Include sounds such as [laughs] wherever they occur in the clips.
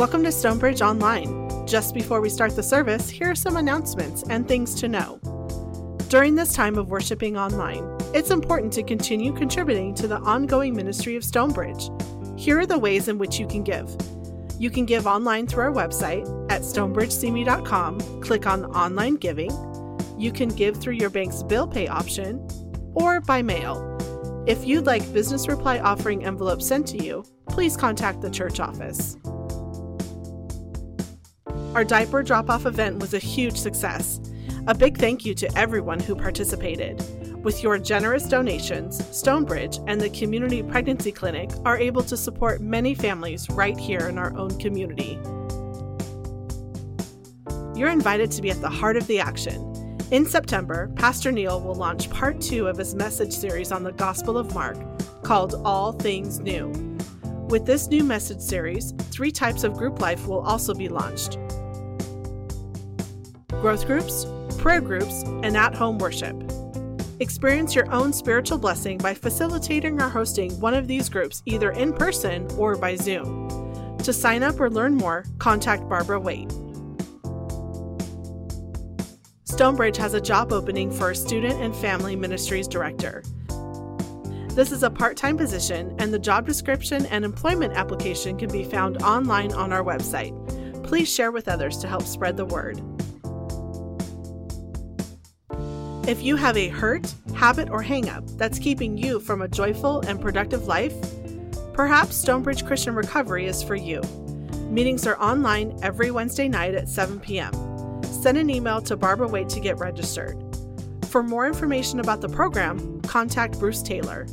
Welcome to Stonebridge Online. Just before we start the service, here are some announcements and things to know. During this time of worshiping online, it's important to continue contributing to the ongoing ministry of Stonebridge. Here are the ways in which you can give. You can give online through our website at stonebridgecme.com, click on Online Giving. You can give through your bank's bill pay option or by mail. If you'd like business reply offering envelopes sent to you, please contact the church office. Our diaper drop off event was a huge success. A big thank you to everyone who participated. With your generous donations, Stonebridge and the Community Pregnancy Clinic are able to support many families right here in our own community. You're invited to be at the heart of the action. In September, Pastor Neil will launch part two of his message series on the Gospel of Mark called All Things New. With this new message series, three types of group life will also be launched growth groups, prayer groups, and at home worship. Experience your own spiritual blessing by facilitating or hosting one of these groups either in person or by Zoom. To sign up or learn more, contact Barbara Waite. Stonebridge has a job opening for a student and family ministries director. This is a part time position, and the job description and employment application can be found online on our website. Please share with others to help spread the word. If you have a hurt, habit, or hangup that's keeping you from a joyful and productive life, perhaps Stonebridge Christian Recovery is for you. Meetings are online every Wednesday night at 7 p.m. Send an email to Barbara Waite to get registered. For more information about the program, contact Bruce Taylor.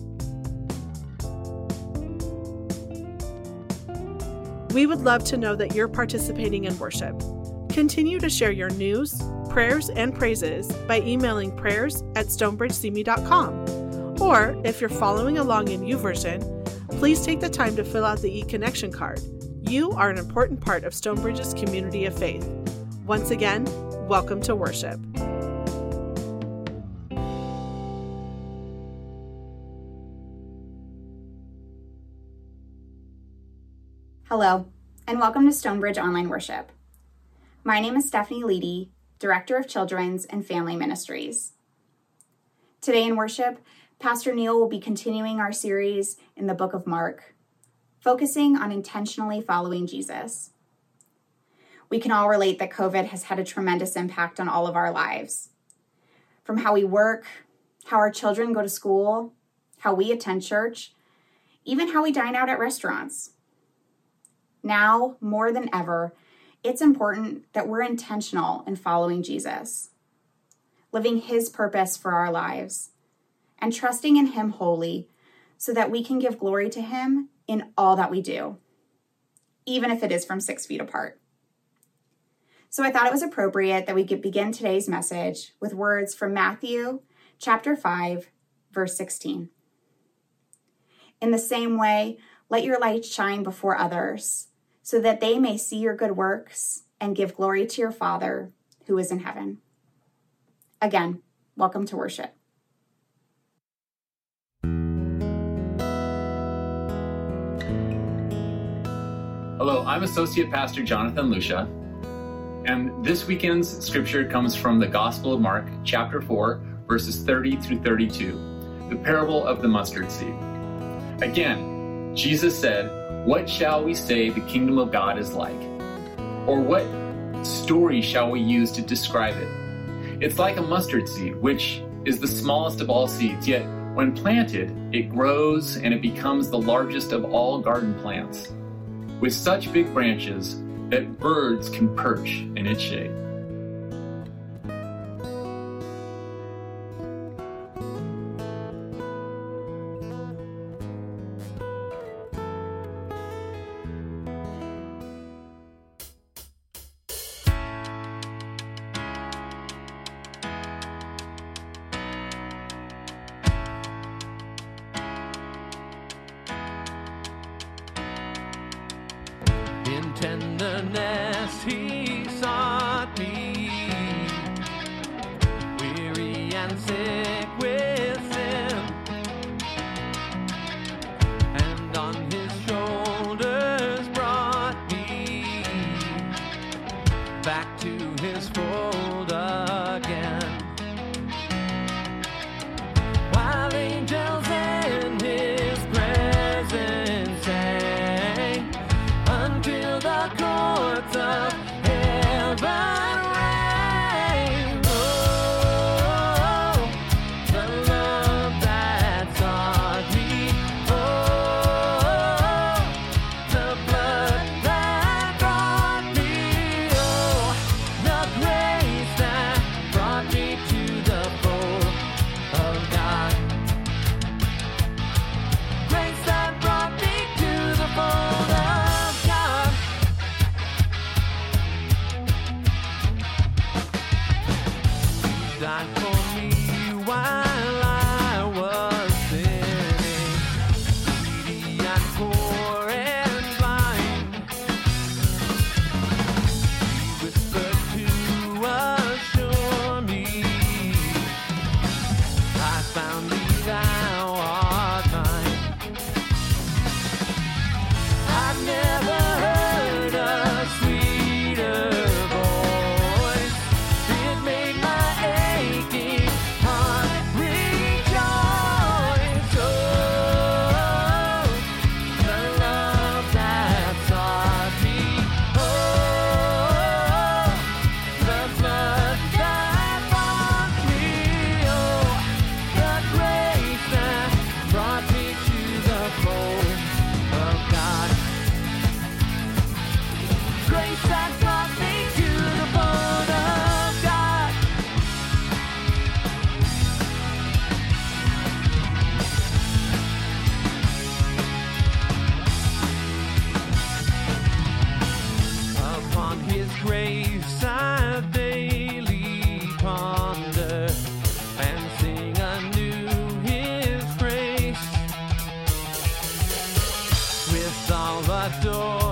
We would love to know that you're participating in worship. Continue to share your news, prayers, and praises by emailing prayers at stonebridgecme.com. Or if you're following along in YouVersion, please take the time to fill out the e-connection card. You are an important part of Stonebridge's community of faith. Once again, welcome to worship. Hello, and welcome to Stonebridge Online Worship. My name is Stephanie Leedy, Director of Children's and Family Ministries. Today in worship, Pastor Neil will be continuing our series in the book of Mark, focusing on intentionally following Jesus. We can all relate that COVID has had a tremendous impact on all of our lives. From how we work, how our children go to school, how we attend church, even how we dine out at restaurants. Now, more than ever, it's important that we're intentional in following Jesus, living his purpose for our lives, and trusting in him wholly so that we can give glory to him in all that we do, even if it is from six feet apart. So I thought it was appropriate that we could begin today's message with words from Matthew chapter 5, verse 16. In the same way, let your light shine before others so that they may see your good works and give glory to your Father who is in heaven. Again, welcome to worship. Hello, I'm Associate Pastor Jonathan Lucia, and this weekend's scripture comes from the Gospel of Mark, chapter 4, verses 30 through 32, the parable of the mustard seed. Again, Jesus said, what shall we say the kingdom of God is like? Or what story shall we use to describe it? It's like a mustard seed, which is the smallest of all seeds, yet when planted, it grows and it becomes the largest of all garden plants, with such big branches that birds can perch in its shade. All adoring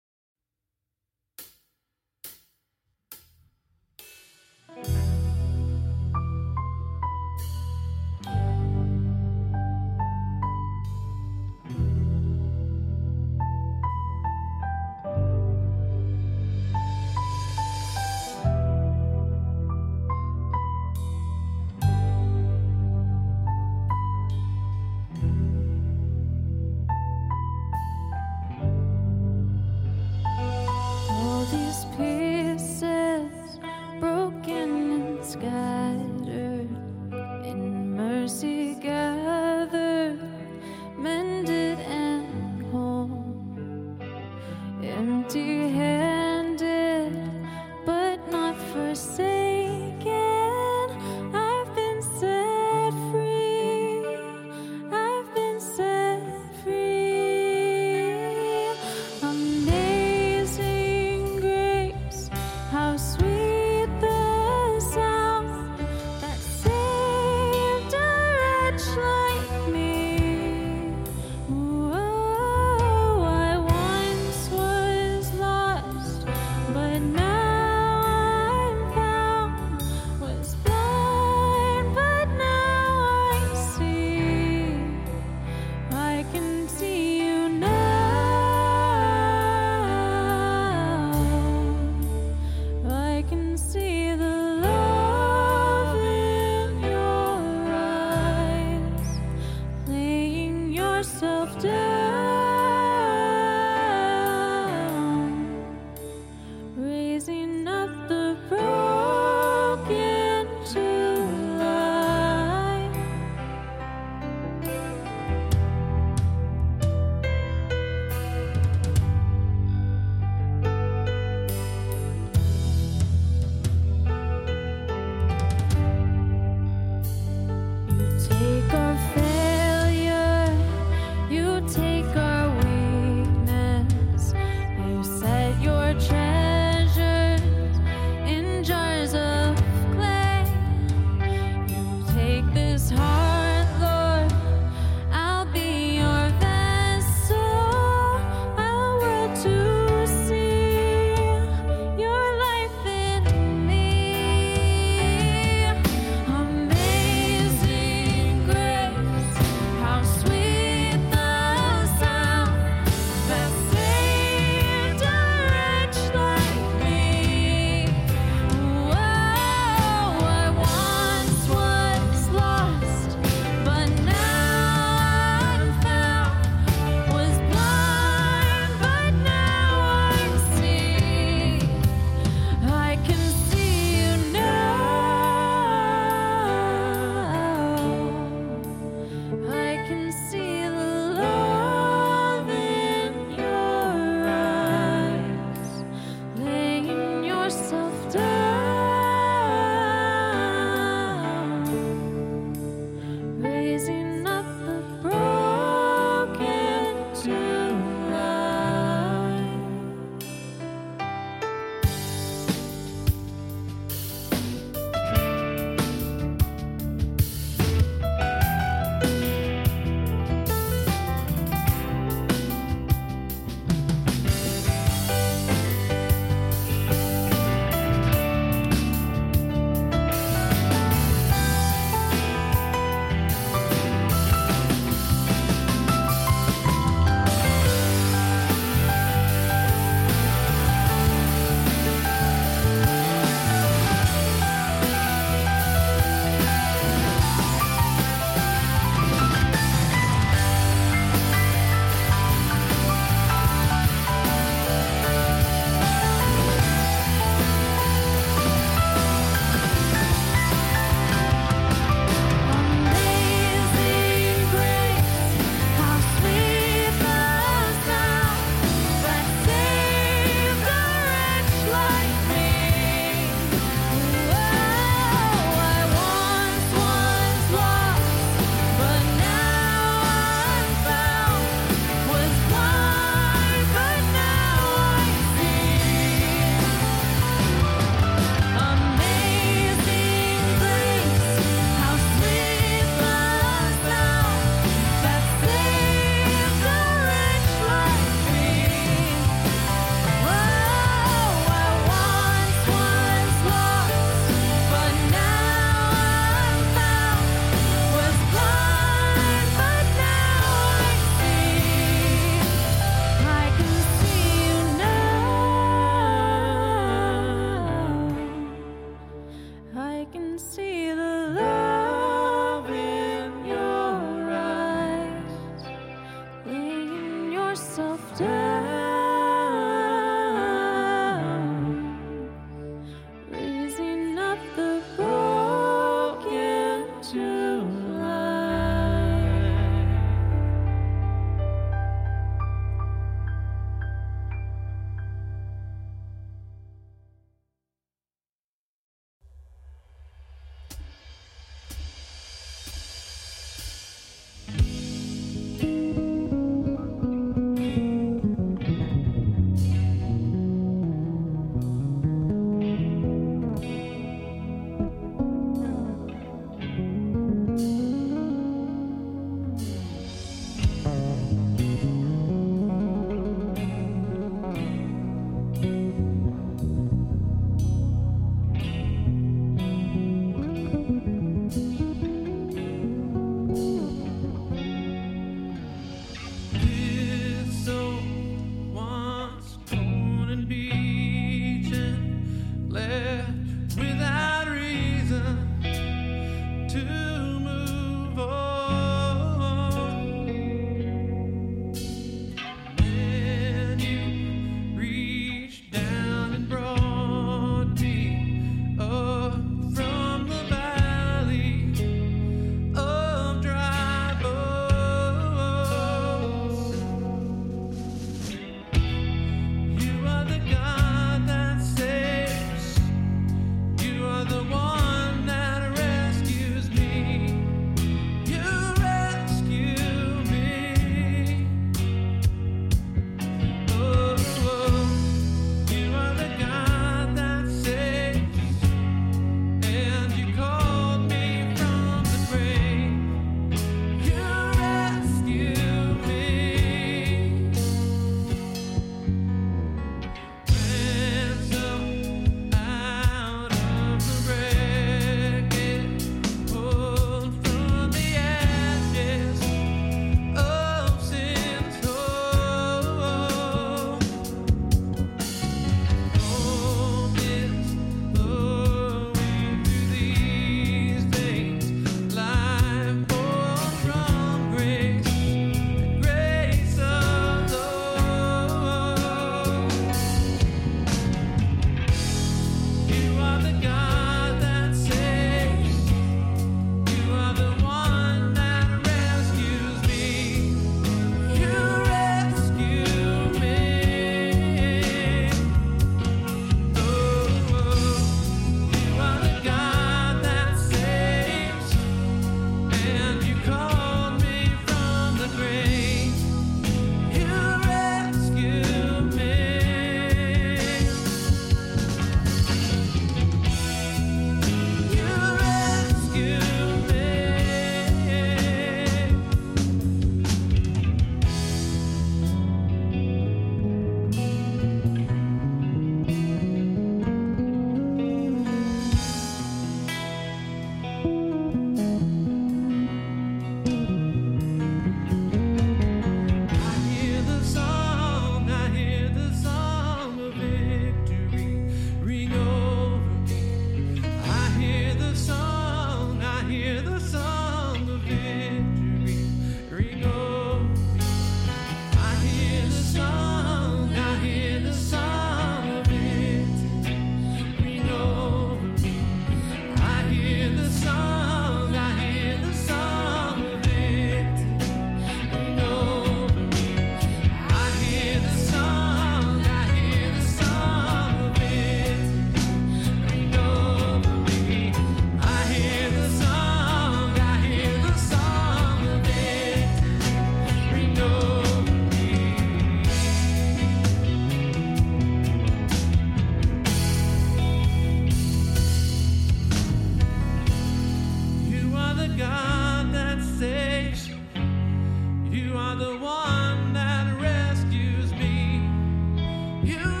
You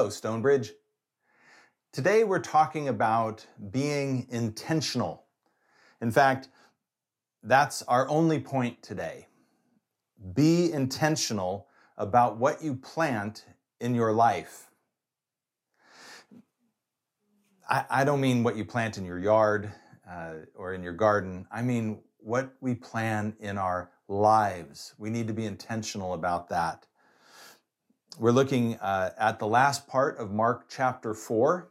Hello, Stonebridge. Today we're talking about being intentional. In fact, that's our only point today. Be intentional about what you plant in your life. I, I don't mean what you plant in your yard uh, or in your garden. I mean what we plan in our lives. We need to be intentional about that. We're looking uh, at the last part of Mark chapter 4.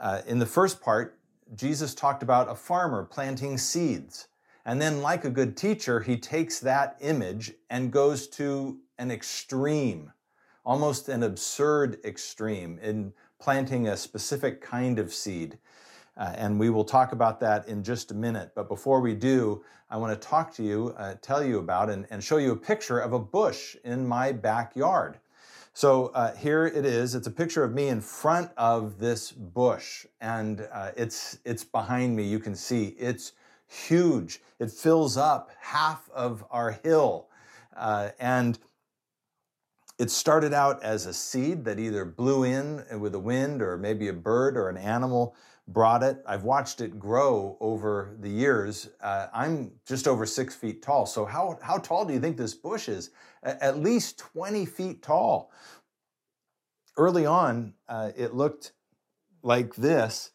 Uh, in the first part, Jesus talked about a farmer planting seeds. And then, like a good teacher, he takes that image and goes to an extreme, almost an absurd extreme, in planting a specific kind of seed. Uh, and we will talk about that in just a minute. But before we do, I want to talk to you, uh, tell you about, and, and show you a picture of a bush in my backyard. So uh, here it is. It's a picture of me in front of this bush, and uh, it's it's behind me. You can see it's huge. It fills up half of our hill, uh, and it started out as a seed that either blew in with the wind, or maybe a bird or an animal brought it. I've watched it grow over the years. Uh, I'm just over six feet tall. So how how tall do you think this bush is? A- At least 20 feet tall early on, uh, it looked like this,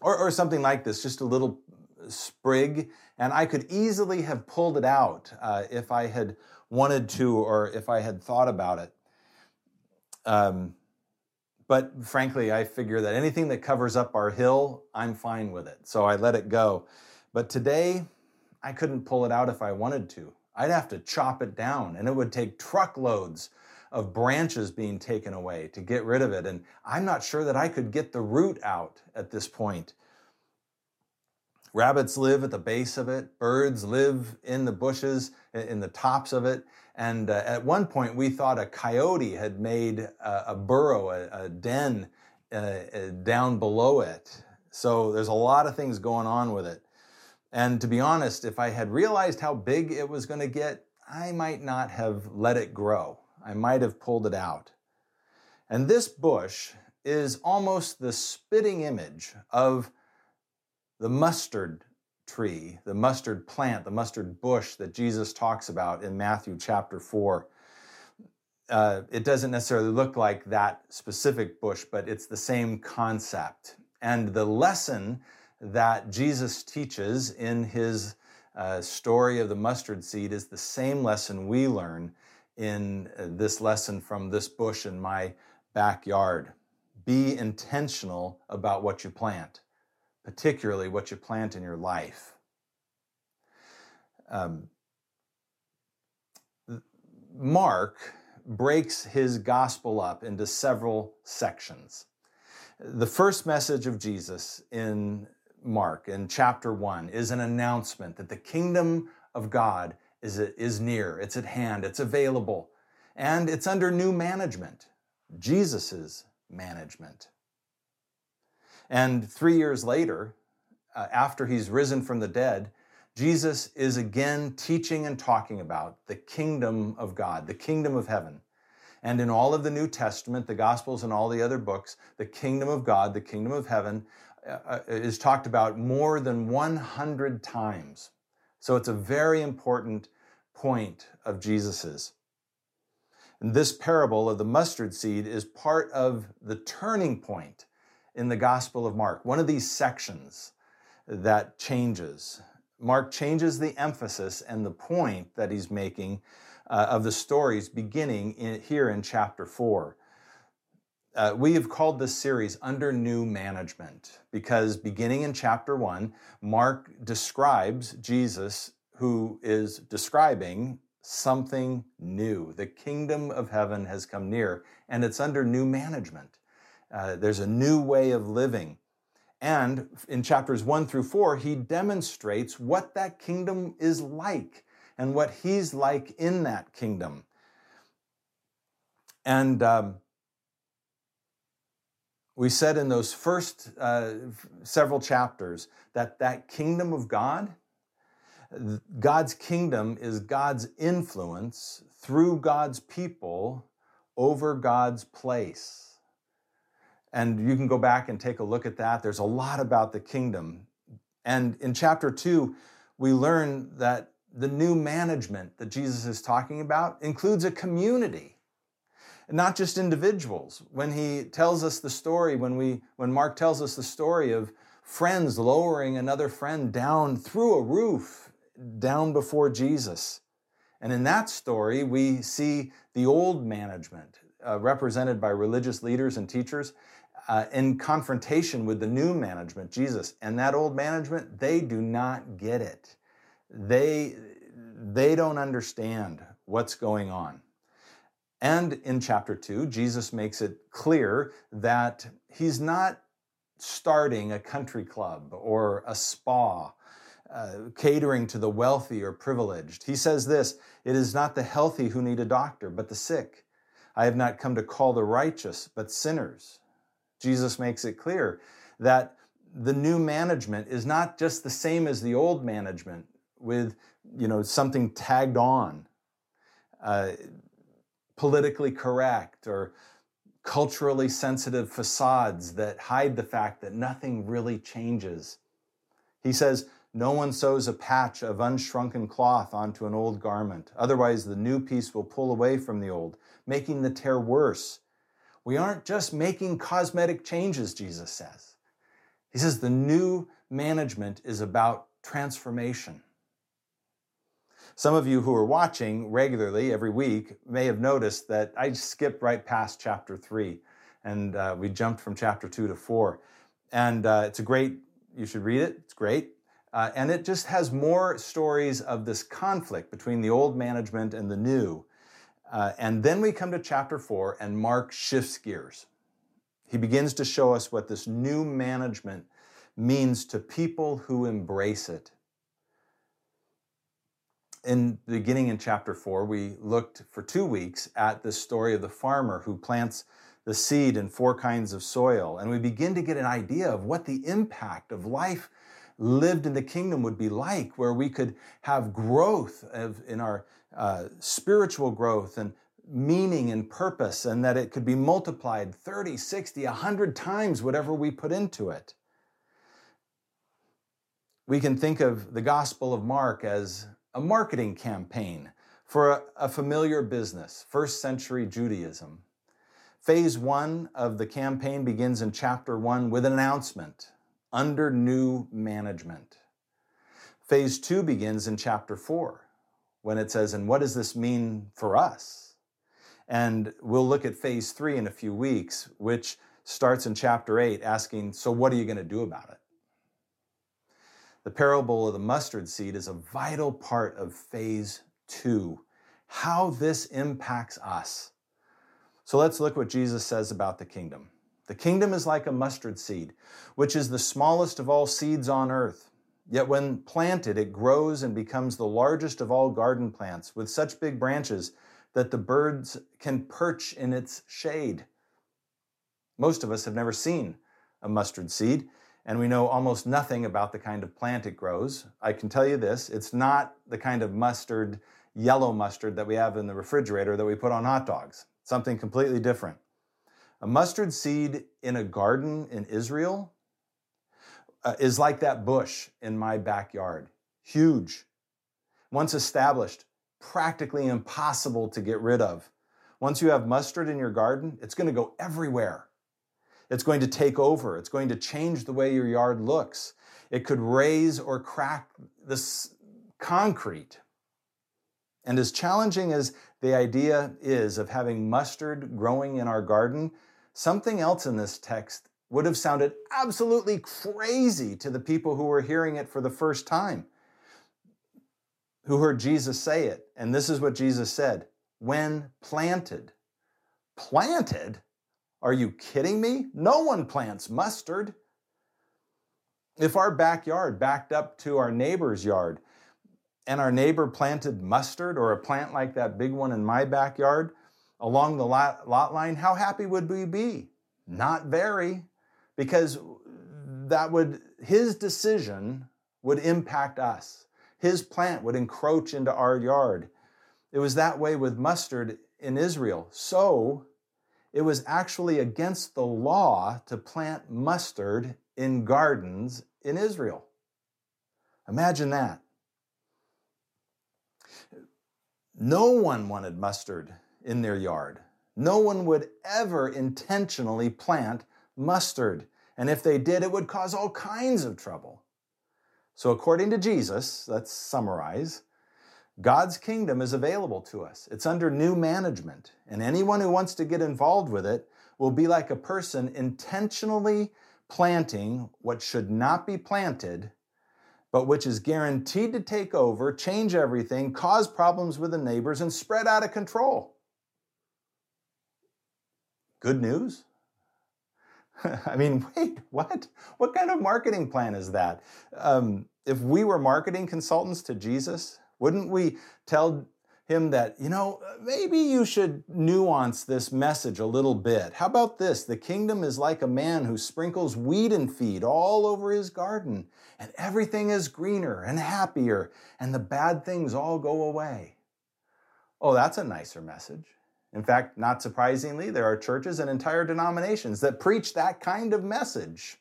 or, or something like this, just a little sprig, and I could easily have pulled it out uh, if I had wanted to or if I had thought about it. Um, but frankly, I figure that anything that covers up our hill, I'm fine with it. So I let it go. But today, I couldn't pull it out if I wanted to. I'd have to chop it down, and it would take truckloads of branches being taken away to get rid of it. And I'm not sure that I could get the root out at this point. Rabbits live at the base of it, birds live in the bushes, in the tops of it. And uh, at one point, we thought a coyote had made a, a burrow, a, a den uh, uh, down below it. So there's a lot of things going on with it. And to be honest, if I had realized how big it was going to get, I might not have let it grow. I might have pulled it out. And this bush is almost the spitting image of the mustard tree, the mustard plant, the mustard bush that Jesus talks about in Matthew chapter 4. Uh, it doesn't necessarily look like that specific bush, but it's the same concept. And the lesson that Jesus teaches in his uh, story of the mustard seed is the same lesson we learn in uh, this lesson from this bush in my backyard. Be intentional about what you plant, particularly what you plant in your life. Um, Mark breaks his gospel up into several sections. The first message of Jesus in Mark, in chapter one, is an announcement that the kingdom of God is, is near, it's at hand, it's available, and it's under new management, Jesus's management. And three years later, uh, after he's risen from the dead, Jesus is again teaching and talking about the kingdom of God, the kingdom of heaven. And in all of the New Testament, the Gospels, and all the other books, the kingdom of God, the kingdom of heaven, uh, uh is talked about more than 100 times. So it's a very important point of Jesus's. And this parable of the mustard seed is part of the turning point in the Gospel of Mark, one of these sections that changes. Mark changes the emphasis and the point that he's making uh, of the stories beginning in, here in chapter 4. Uh, we have called this series Under New Management because beginning in chapter 1, Mark describes Jesus, who is describing something new. The kingdom of heaven has come near, and it's under new management. Uh, there's a new way of living. And in chapters one through four, he demonstrates what that kingdom is like and what he's like in that kingdom. And um, we said in those first uh, several chapters that that kingdom of God, God's kingdom is God's influence through God's people over God's place. And you can go back and take a look at that. There's a lot about the kingdom. And in chapter two, we learn that the new management that Jesus is talking about includes a community, not just individuals. When he tells us the story, when we when Mark tells us the story of friends lowering another friend down through a roof down before Jesus. And in that story, we see the old management uh, represented by religious leaders and teachers uh, in confrontation with the new management, Jesus. And that old management, they do not get it. They, they don't understand what's going on. And in chapter two, Jesus makes it clear that he's not starting a country club or a spa, uh, catering to the wealthy or privileged. He says this It is not the healthy who need a doctor, but the sick. I have not come to call the righteous, but sinners. Jesus makes it clear that the new management is not just the same as the old management with you know something tagged on uh, politically correct or culturally sensitive facades that hide the fact that nothing really changes. He says no one sews a patch of unshrunken cloth onto an old garment. Otherwise the new piece will pull away from the old making the tear worse we aren't just making cosmetic changes, Jesus says. He says the new management is about transformation. Some of you who are watching regularly every week may have noticed that I skipped right past chapter three and uh, we jumped from chapter two to four. And uh, it's a great, you should read it, it's great. Uh, and it just has more stories of this conflict between the old management and the new. Uh, and then we come to chapter four, and Mark shifts gears. He begins to show us what this new management means to people who embrace it. In beginning in chapter four, we looked for two weeks at the story of the farmer who plants the seed in four kinds of soil, and we begin to get an idea of what the impact of life lived in the kingdom would be like, where we could have growth of, in our uh, spiritual growth and meaning and purpose, and that it could be multiplied 30, 60, 100 times whatever we put into it. We can think of the Gospel of Mark as a marketing campaign for a, a familiar business, first century Judaism. Phase one of the campaign begins in chapter one with an announcement under new management. Phase two begins in chapter four when it says, And what does this mean for us? And we'll look at phase three in a few weeks, which starts in chapter eight, asking, So what are you going to do about it? The parable of the mustard seed is a vital part of phase two, how this impacts us. So let's look what Jesus says about the kingdom. The kingdom is like a mustard seed, which is the smallest of all seeds on earth. Yet when planted, it grows and becomes the largest of all garden plants, with such big branches that the birds can perch in its shade. Most of us have never seen a mustard seed, and we know almost nothing about the kind of plant it grows. I can tell you this it's not the kind of mustard, yellow mustard that we have in the refrigerator that we put on hot dogs, something completely different. A mustard seed in a garden in Israel uh, is like that bush in my backyard. Huge. Once established, practically impossible to get rid of. Once you have mustard in your garden, it's going to go everywhere. It's going to take over. It's going to change the way your yard looks. It could raise or crack this concrete. And as challenging as the idea is of having mustard growing in our garden, something else in this text would have sounded absolutely crazy to the people who were hearing it for the first time, who heard Jesus say it. And this is what Jesus said when planted. Planted? Are you kidding me? No one plants mustard. If our backyard backed up to our neighbor's yard and our neighbor planted mustard or a plant like that big one in my backyard along the lot, line, how happy would we be? Not very, because that would, his decision would impact us. His plant would encroach into our yard. It was that way with mustard in Israel. So, it was actually against the law to plant mustard in gardens in Israel. Imagine that. No one wanted mustard in their yard. No one would ever intentionally plant mustard. And if they did, it would cause all kinds of trouble. So, according to Jesus, let's summarize God's kingdom is available to us. It's under new management, and anyone who wants to get involved with it will be like a person intentionally planting what should not be planted, but which is guaranteed to take over, change everything, cause problems with the neighbors, and spread out of control. Good news? [laughs] I mean, wait, what? What kind of marketing plan is that? Um, if we were marketing consultants to Jesus, wouldn't we tell him that, you know, maybe you should nuance this message a little bit? How about this? The kingdom is like a man who sprinkles weed and feed all over his garden, and everything is greener and happier, and the bad things all go away. Oh, that's a nicer message. In fact, not surprisingly, there are churches and entire denominations that preach that kind of message.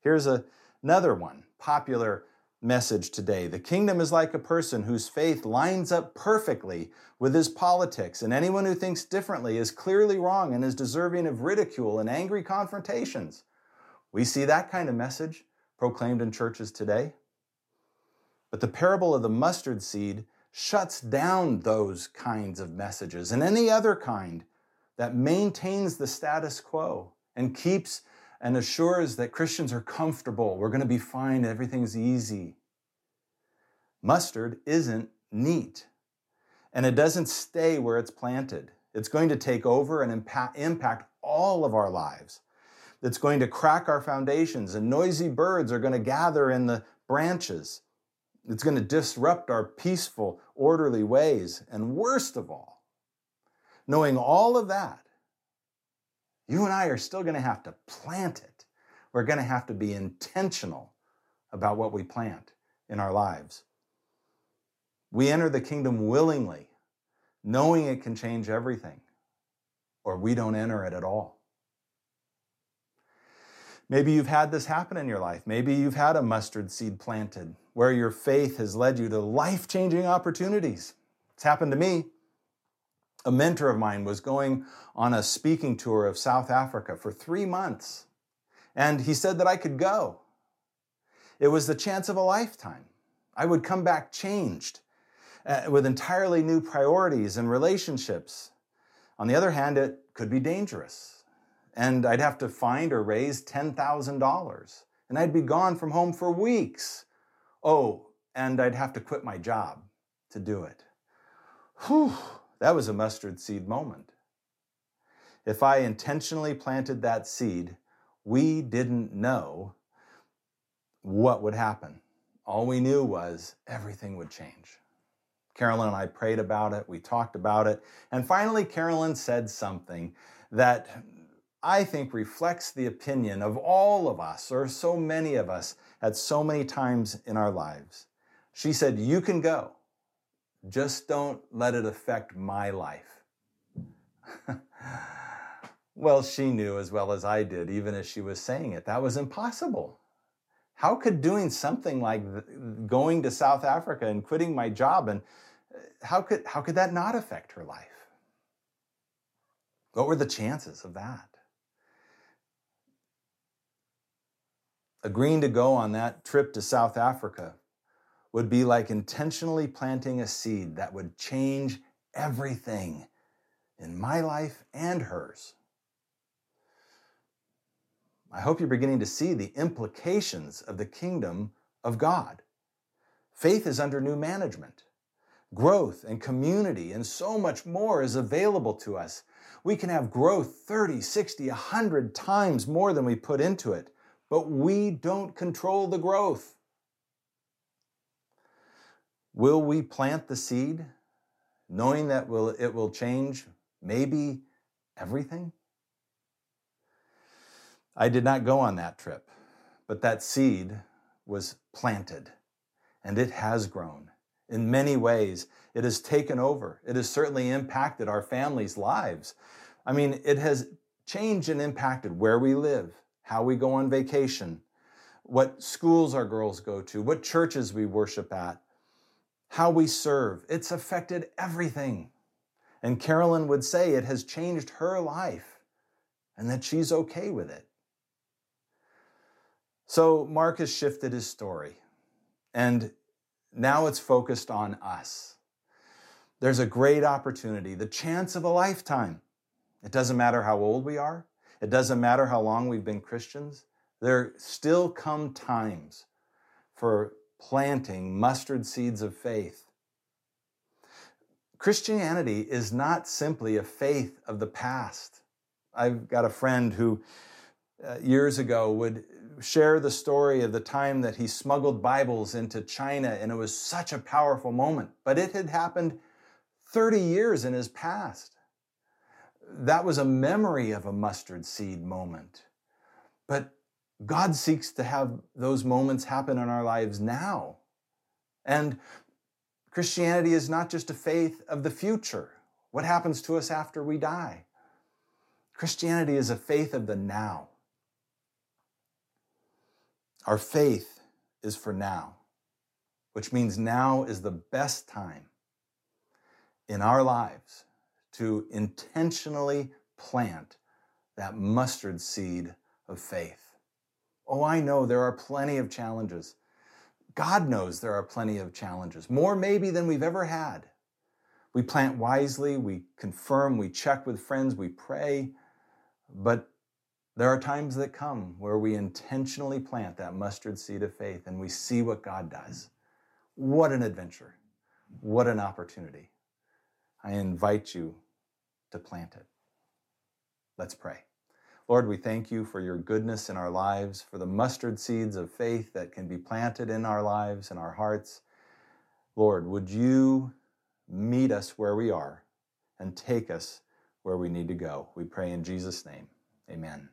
Here's a, another one popular message today. The kingdom is like a person whose faith lines up perfectly with his politics, and anyone who thinks differently is clearly wrong and is deserving of ridicule and angry confrontations. We see that kind of message proclaimed in churches today. But the parable of the mustard seed shuts down those kinds of messages and any other kind that maintains the status quo and keeps and assures that Christians are comfortable, we're going to be fine, everything's easy. Mustard isn't neat, and it doesn't stay where it's planted. It's going to take over and impact all of our lives. It's going to crack our foundations, and noisy birds are going to gather in the branches. It's going to disrupt our peaceful, orderly ways. And worst of all, knowing all of that, You and I are still going to have to plant it. We're going to have to be intentional about what we plant in our lives. We enter the kingdom willingly, knowing it can change everything, or we don't enter it at all. Maybe you've had this happen in your life. Maybe you've had a mustard seed planted where your faith has led you to life changing opportunities. It's happened to me. A mentor of mine was going on a speaking tour of South Africa for three months, and he said that I could go. It was the chance of a lifetime. I would come back changed uh, with entirely new priorities and relationships. On the other hand, it could be dangerous, and I'd have to find or raise $10,000, and I'd be gone from home for weeks. Oh, and I'd have to quit my job to do it. Whew, that was a mustard seed moment. If I intentionally planted that seed, we didn't know what would happen. All we knew was everything would change. Carolyn and I prayed about it, we talked about it, and finally, Carolyn said something that I think reflects the opinion of all of us, or so many of us, at so many times in our lives. She said, You can go, just don't let it affect my life. [laughs] well, she knew as well as I did, even as she was saying it, that was impossible. How could doing something like going to South Africa and quitting my job and uh, how could how could that not affect her life? What were the chances of that? Agreeing to go on that trip to South Africa would be like intentionally planting a seed that would change everything in my life and hers. I hope you're beginning to see the implications of the kingdom of God. Faith is under new management. Growth and community and so much more is available to us. We can have growth 30, 60, 100 times more than we put into it, but we don't control the growth. Will we plant the seed knowing that will, it will change maybe everything? I did not go on that trip, but that seed was planted and it has grown. In many ways, it has taken over. It has certainly impacted our families' lives. I mean, it has changed and impacted where we live, how we go on vacation, what schools our girls go to, what churches we worship at, how we serve. It's affected everything. And Carolyn would say it has changed her life and that she's okay with it. So Mark has shifted his story and now it's focused on us. There's a great opportunity, the chance of a lifetime. It doesn't matter how old we are, it doesn't matter how long we've been Christians. There still come times for planting mustard seeds of faith. Christianity is not simply a faith of the past. I've got a friend who uh, years ago would share the story of the time that he smuggled Bibles into China, and it was such a powerful moment. But it had happened 30 years in his past. That was a memory of a mustard seed moment. But God seeks to have those moments happen in our lives now. And Christianity is not just a faith of the future, what happens to us after we die. Christianity is a faith of the now. Our faith is for now, which means now is the best time in our lives to intentionally plant that mustard seed of faith. Oh, I know there are plenty of challenges. God knows there are plenty of challenges, more maybe than we've ever had. We plant wisely, we confirm, we check with friends, we pray, but there are times that come where we intentionally plant that mustard seed of faith and we see what God does. What an adventure! What an opportunity. I invite you to plant it. Let's pray. Lord, we thank you for your goodness in our lives, for the mustard seeds of faith that can be planted in our lives and our hearts. Lord, would you meet us where we are and take us where we need to go? We pray in Jesus' name. Amen.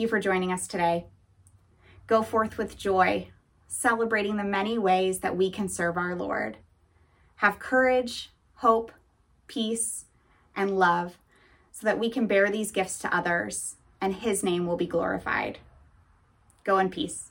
Thank you for joining us today. Go forth with joy, celebrating the many ways that we can serve our Lord. Have courage, hope, peace, and love so that we can bear these gifts to others and His name will be glorified. Go in peace.